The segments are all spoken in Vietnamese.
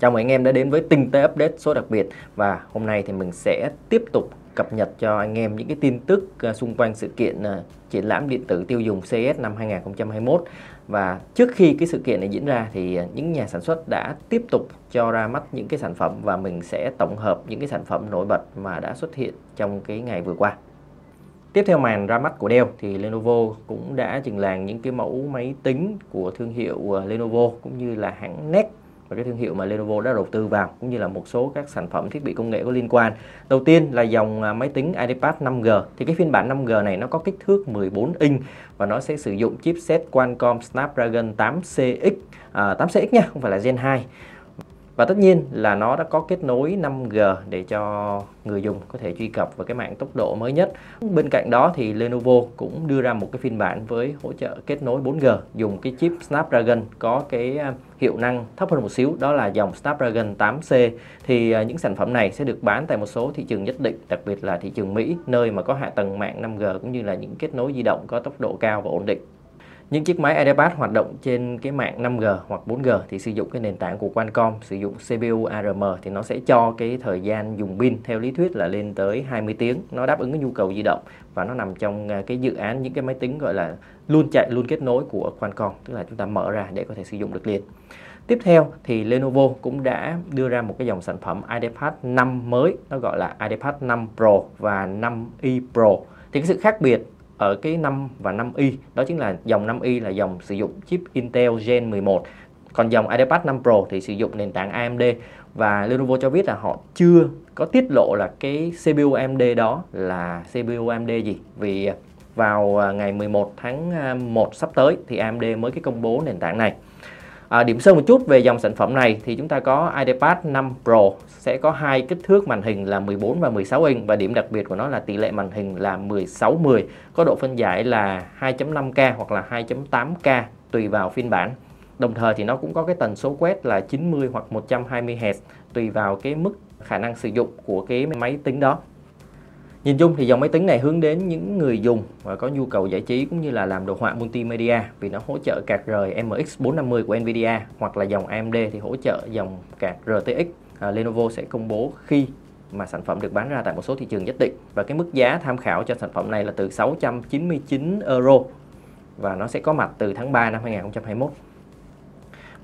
Chào mừng anh em đã đến với Tinh tế Update số đặc biệt và hôm nay thì mình sẽ tiếp tục cập nhật cho anh em những cái tin tức ờ, xung quanh sự kiện ờ, triển lãm điện tử tiêu dùng CES năm 2021 và trước khi cái sự kiện này diễn ra thì ờ, những nhà sản xuất đã tiếp tục cho ra mắt những cái sản phẩm và mình sẽ tổng hợp những cái sản phẩm nổi bật mà đã xuất hiện trong cái ngày vừa qua. Tiếp theo màn ra mắt của Dell thì Lenovo cũng đã trình làng những cái mẫu máy tính của thương hiệu Lenovo cũng như là hãng NEC và cái thương hiệu mà Lenovo đã đầu tư vào cũng như là một số các sản phẩm thiết bị công nghệ có liên quan. Đầu tiên là dòng à, máy tính iPad 5G. Thì cái phiên bản 5G này nó có kích thước 14 inch và nó sẽ sử dụng chipset Qualcomm Snapdragon 8CX à, 8CX nha, không phải là Gen 2 và tất nhiên là nó đã có kết nối 5G để cho người dùng có thể truy cập vào cái mạng tốc độ mới nhất. Bên cạnh đó thì Lenovo cũng đưa ra một cái phiên bản với hỗ trợ kết nối 4G dùng cái chip Snapdragon có cái à, hiệu năng thấp hơn một xíu, đó là dòng Snapdragon 8C thì à, những sản phẩm này sẽ được bán tại một số thị trường nhất định, đặc biệt là thị trường Mỹ, nơi mà có hạ tầng mạng 5G cũng như là những kết nối di động có tốc độ cao và ổn định. Những chiếc máy iPad hoạt động trên cái mạng 5G hoặc 4G thì sử dụng cái nền tảng của Qualcomm, sử dụng CPU ARM thì nó sẽ cho cái thời gian dùng pin theo lý thuyết là lên tới 20 tiếng. Nó đáp ứng cái nhu cầu di động và nó nằm trong à, cái dự án những cái máy tính gọi là luôn chạy luôn kết nối của Qualcomm, tức là chúng ta mở ra để có thể sử dụng được liền. Tiếp theo thì Lenovo cũng đã đưa ra một cái dòng sản phẩm iPad 5 mới, nó gọi là iPad 5 Pro và 5i Pro. Thì cái sự khác biệt ở cái 5 và 5i đó chính là dòng 5i là dòng sử dụng chip Intel Gen 11 còn dòng iPad 5 Pro thì sử dụng nền tảng AMD và Lenovo cho biết là họ chưa có tiết lộ là cái CPU AMD đó là CPU AMD gì. Vì à, vào à, ngày 11 tháng à, 1 sắp tới thì AMD mới cái công bố nền tảng này. À, điểm sơ một chút về dòng sản phẩm này thì chúng ta có iPad 5 Pro sẽ có hai kích thước màn hình là 14 và 16 inch và điểm đặc biệt của nó là tỷ lệ màn hình là 16-10 có độ phân giải là 2.5K hoặc là 2.8K tùy vào phiên bản. Đồng thời thì nó cũng có cái tần số quét là 90 hoặc 120 Hz tùy vào cái mức khả năng sử dụng của cái máy tính đó. Nhìn chung thì dòng máy tính này hướng đến những người dùng và có nhu cầu giải trí cũng như là làm đồ họa multimedia vì nó hỗ trợ card rời MX 450 của Nvidia hoặc là dòng AMD thì hỗ trợ dòng card RTX. À, Lenovo sẽ công bố khi mà sản phẩm được bán ra tại một số thị trường nhất định và cái mức giá tham khảo cho sản phẩm này là từ 699 euro và nó sẽ có mặt từ tháng 3 năm 2021.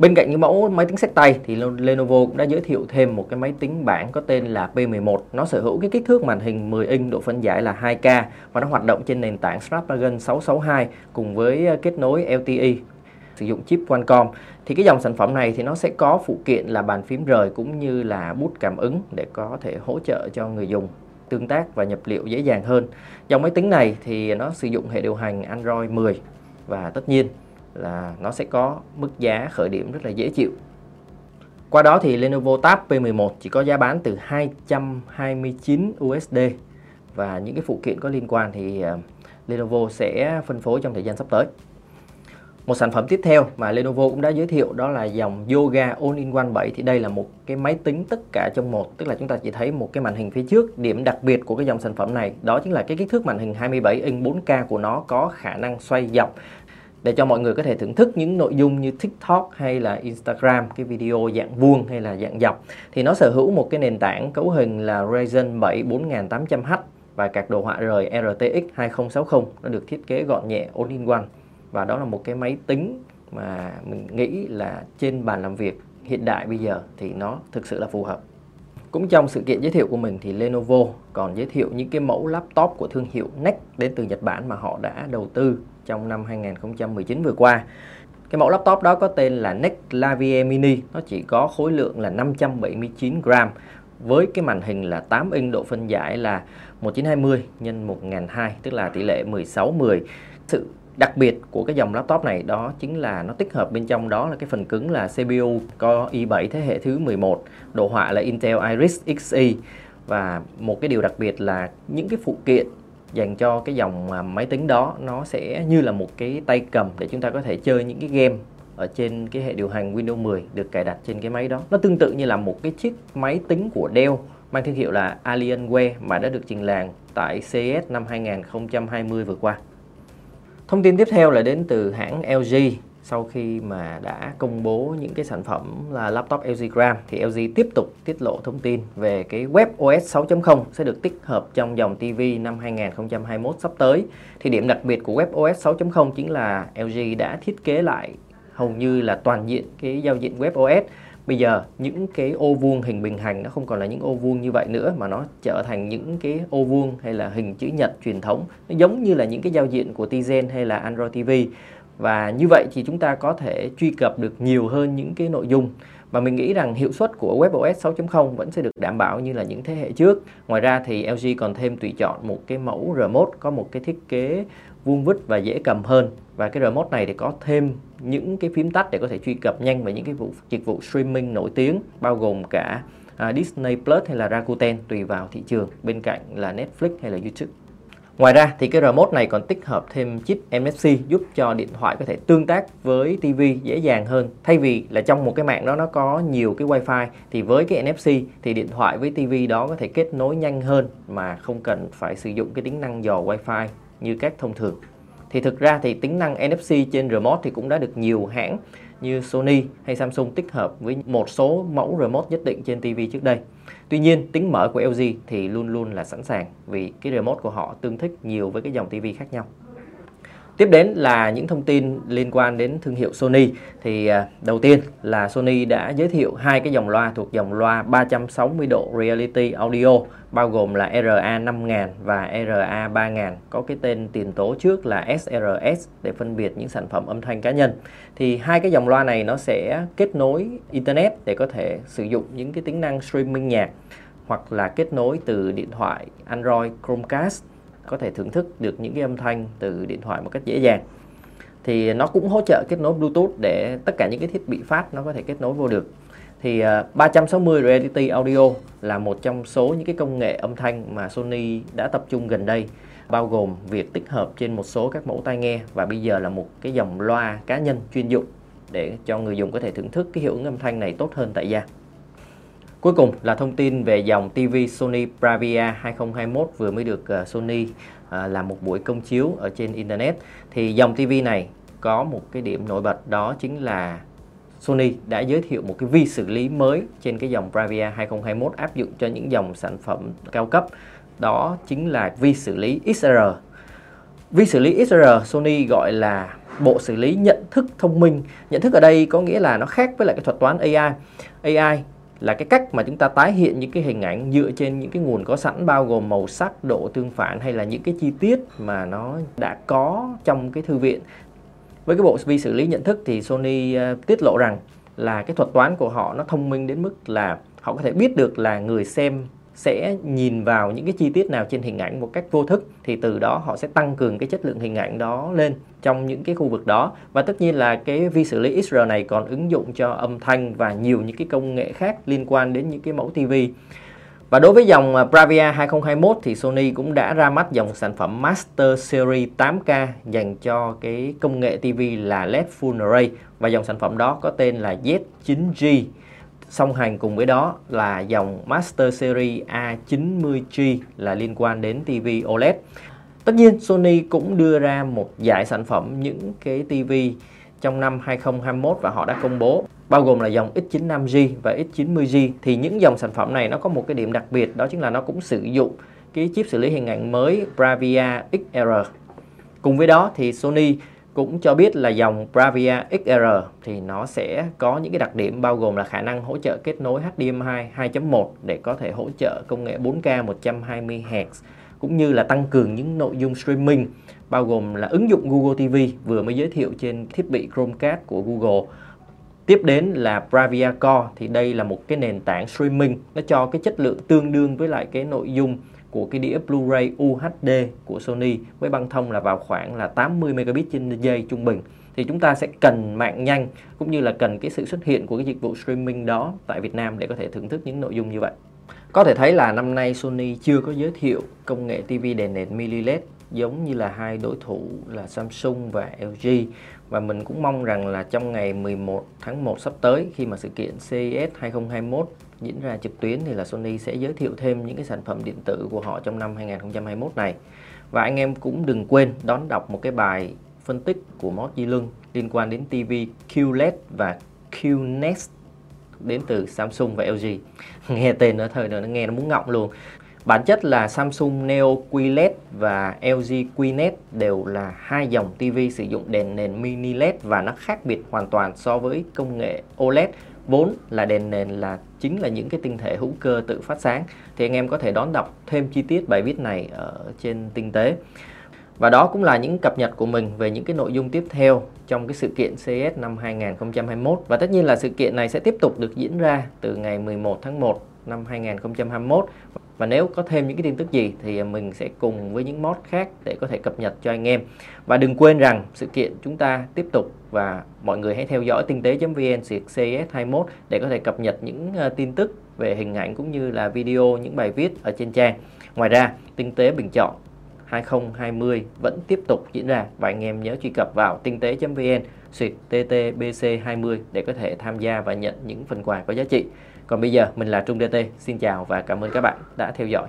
Bên cạnh những mẫu máy tính sách tay thì Lenovo cũng đã giới thiệu thêm một cái máy tính bảng có tên là P11. Nó sở hữu cái kích thước màn hình 10 inch, độ phân giải là 2K và nó hoạt động trên nền tảng Snapdragon 662 cùng với ờ, kết nối LTE sử dụng chip Qualcomm. Thì cái dòng sản phẩm này thì nó sẽ có phụ kiện là bàn phím rời cũng như là bút cảm ứng để có thể hỗ trợ cho người dùng tương tác và nhập liệu dễ dàng hơn. Dòng máy tính này thì nó sử dụng hệ điều hành Android 10 và tất nhiên là nó sẽ có mức giá khởi điểm rất là dễ chịu. Qua đó thì Lenovo Tab P11 chỉ có giá bán từ 229 USD và những cái phụ kiện có liên quan thì uh, Lenovo sẽ phân phối trong thời gian sắp tới. Một sản phẩm tiếp theo mà Lenovo cũng đã giới thiệu đó là dòng Yoga All-in-One 7 thì đây là một cái máy tính tất cả trong một, tức là chúng ta chỉ thấy một cái màn hình phía trước. Điểm đặc biệt của cái dòng sản phẩm này đó chính là cái kích thước màn hình 27 inch 4K của nó có khả năng xoay dọc để cho mọi người có thể thưởng thức những nội dung như TikTok hay là Instagram, cái video dạng vuông hay là dạng dọc. Thì nó sở hữu một cái nền tảng cấu hình là Ryzen 7 4800H và card đồ họa rời RTX 2060 nó được thiết kế gọn nhẹ all-in-one và đó là một cái máy tính mà mình nghĩ là trên bàn làm việc hiện đại bây giờ thì nó thực sự là phù hợp. Cũng trong sự kiện giới thiệu của mình thì Lenovo còn giới thiệu những cái mẫu laptop của thương hiệu NEC đến từ Nhật Bản mà họ đã đầu tư trong năm 2019 vừa qua. Cái mẫu laptop đó có tên là NEC Lavie Mini, nó chỉ có khối lượng là 579 gram với cái màn hình là 8 inch độ phân giải là 1920 x 1002 tức là tỷ lệ 1610. Sự đặc biệt của cái dòng laptop này đó chính là nó tích hợp bên trong đó là cái phần cứng là CPU Core i7 thế hệ thứ 11, đồ họa là Intel Iris Xe và một cái điều đặc biệt là những cái phụ kiện dành cho cái dòng máy tính đó, nó sẽ như là một cái tay cầm để chúng ta có thể chơi những cái game ở trên cái hệ điều hành Windows 10 được cài đặt trên cái máy đó. Nó tương tự như là một cái chiếc máy tính của Dell, mang thương hiệu là Alienware mà đã được trình làng tại CES năm 2020 vừa qua. Thông tin tiếp theo là đến từ hãng LG sau khi mà đã công bố những cái sản phẩm là laptop LG Gram, thì LG tiếp tục tiết lộ thông tin về cái web OS 6.0 sẽ được tích hợp trong dòng TV năm 2021 sắp tới. Thì điểm đặc biệt của web OS 6.0 chính là LG đã thiết kế lại hầu như là toàn diện cái giao diện web OS bây giờ những cái ô vuông hình bình hành nó không còn là những ô vuông như vậy nữa, mà nó trở thành những cái ô vuông hay là hình chữ nhật truyền thống. Nó giống như là những cái giao diện của Tizen hay là Android TV và như vậy thì chúng ta có thể truy cập được nhiều hơn những cái nội dung và mình nghĩ rằng hiệu suất của WebOS 6.0 vẫn sẽ được đảm bảo như là những thế hệ trước. Ngoài ra thì LG còn thêm tùy chọn một cái mẫu remote có một cái thiết kế vuông vức và dễ cầm hơn và cái remote này thì có thêm những cái phím tắt để có thể truy cập nhanh vào những cái vụ, dịch vụ streaming nổi tiếng, bao gồm cả à, Disney Plus hay là Rakuten tùy vào thị trường, bên cạnh là Netflix hay là YouTube. Ngoài ra thì cái remote này còn tích hợp thêm chip NFC giúp cho điện thoại có thể tương tác với TV dễ dàng hơn. Thay vì là trong một cái mạng đó nó có nhiều cái wifi, thì với cái NFC thì điện thoại với TV đó có thể kết nối nhanh hơn mà không cần phải sử dụng cái tính năng dò wifi như các thông thường. Thì thực ra thì tính năng NFC trên remote thì cũng đã được nhiều hãng như Sony hay Samsung tích hợp với một số mẫu remote nhất định trên TV trước đây. Tuy nhiên, tính mở của LG thì luôn luôn là sẵn sàng vì cái remote của họ tương thích nhiều với cái dòng TV khác nhau. Tiếp đến là những thông tin liên quan đến thương hiệu Sony. Thì à, đầu tiên là Sony đã giới thiệu hai cái dòng loa thuộc dòng loa 360 độ Reality Audio, bao gồm là RA 5000 và RA 3000 có cái tên tiền tố trước là SRS để phân biệt những sản phẩm âm thanh cá nhân. Thì hai cái dòng loa này nó sẽ kết nối internet để có thể sử dụng những cái tính năng streaming nhạc, hoặc là kết nối từ điện thoại Android Chromecast có thể thưởng thức được những cái âm thanh từ điện thoại một cách dễ dàng thì nó cũng hỗ trợ kết nối Bluetooth để tất cả những cái thiết bị phát nó có thể kết nối vô được thì à, 360 Reality Audio là một trong số những cái công nghệ âm thanh mà Sony đã tập trung gần đây, bao gồm việc tích hợp trên một số các mẫu tai nghe và bây giờ là một cái dòng loa cá nhân chuyên dụng để cho người dùng có thể thưởng thức cái hiệu ứng âm thanh này tốt hơn tại gia. Cuối cùng là thông tin về dòng TV Sony Bravia 2021 vừa mới được ờ, Sony ờ, làm một buổi công chiếu ở trên Internet. Thì dòng TV này có một cái điểm nổi bật đó chính là Sony đã giới thiệu một cái vi xử lý mới trên cái dòng Bravia 2021 áp dụng cho những dòng sản phẩm cao cấp. Đó chính là vi xử lý XR. Vi xử lý XR Sony gọi là bộ xử lý nhận thức thông minh. Nhận thức ở đây có nghĩa là nó khác với lại cái thuật toán AI. AI là cái cách mà chúng ta tái hiện những cái hình ảnh dựa trên những cái nguồn có sẵn bao gồm màu sắc, độ tương phản hay là những cái chi tiết mà nó đã có trong cái thư viện. Với cái bộ vi xử lý nhận thức thì Sony uh, tiết lộ rằng là cái thuật toán của họ nó thông minh đến mức là họ có thể biết được là người xem sẽ nhìn vào những cái chi tiết nào trên hình ảnh một cách vô thức, thì từ đó họ sẽ tăng cường cái chất lượng hình ảnh đó lên trong những cái khu vực đó. Và tất nhiên là cái vi xử lý XR này còn ứng dụng cho âm thanh và nhiều những cái công nghệ khác liên quan đến những cái mẫu TV và đối với dòng à, Bravia 2021 thì Sony cũng đã ra mắt dòng sản phẩm Master Series 8K dành cho cái công nghệ TV là LED Full Array. Và dòng sản phẩm đó có tên là Z9G song hành cùng với đó là dòng Master Series A90G là liên quan đến TV OLED. Tất nhiên, Sony cũng đưa ra một dải sản phẩm những cái TV trong năm 2021 và họ đã công bố, bao gồm là dòng X95G và X90G thì những dòng sản phẩm này nó có một cái điểm đặc biệt, đó chính là nó cũng sử dụng cái chip xử lý hình ảnh mới Bravia XR. Cùng với đó thì Sony cũng cho biết là dòng Bravia XR thì nó sẽ có những cái đặc điểm bao gồm là khả năng hỗ trợ kết nối HDMI 2.1 để có thể hỗ trợ công nghệ 4K 120Hz cũng như là tăng cường những nội dung streaming, bao gồm là ứng dụng Google TV vừa mới giới thiệu trên thiết bị Chromecast của Google. Tiếp đến là Bravia Core, thì đây là một cái nền tảng streaming, nó cho cái chất lượng tương đương với lại cái nội dung của cái đĩa Blu-ray UHD của Sony với băng thông là vào khoảng là 80 megabit trên giây trung bình thì chúng ta sẽ cần mạng nhanh cũng như là cần cái sự xuất hiện của cái dịch vụ streaming đó tại Việt Nam để có thể thưởng thức những nội dung như vậy. Có thể thấy là năm nay Sony chưa có giới thiệu công nghệ TV đèn nền mini LED giống như là hai đối thủ là Samsung và LG và mình cũng mong rằng là trong ngày 11 tháng 1 sắp tới, khi mà sự kiện CES 2021 diễn ra trực tuyến thì là Sony sẽ giới thiệu thêm những cái sản phẩm điện tử của họ trong năm 2021 này. Và anh em cũng đừng quên đón đọc một cái bài phân tích của Mót Di Lưng liên quan đến TV QLED và QNEXT đến từ Samsung và LG. Nghe tên nó thời nó nghe nó muốn ngọng luôn. Bản chất là Samsung Neo QLED và LG QNET đều là hai dòng TV sử dụng đèn nền mini LED và nó khác biệt hoàn toàn so với công nghệ OLED vốn là đèn nền là chính là những cái tinh thể hữu cơ tự phát sáng. Thì anh em có thể đón đọc thêm chi tiết bài viết này ở trên tinh tế. Và đó cũng là những cập nhật của mình về những cái nội dung tiếp theo trong cái sự kiện CES năm 2021 và tất nhiên là sự kiện này sẽ tiếp tục được diễn ra từ ngày 11 tháng 1 năm 2021 và nếu có thêm những cái tin tức gì thì mình sẽ cùng với những mod khác để có thể cập nhật cho anh em. Và đừng quên rằng sự kiện chúng ta tiếp tục và mọi người hãy theo dõi tinh tế.vn cs 21 để có thể cập nhật những ờ, tin tức về hình ảnh cũng như là video, những bài viết ở trên trang. Ngoài ra, tinh tế bình chọn 2020 vẫn tiếp tục diễn ra và anh em nhớ truy cập vào tinh tế.vn suyệt TTBC20 để có thể tham gia và nhận những phần quà có giá trị. Còn bây giờ mình là Trung DT, xin chào và cảm ơn các bạn đã theo dõi.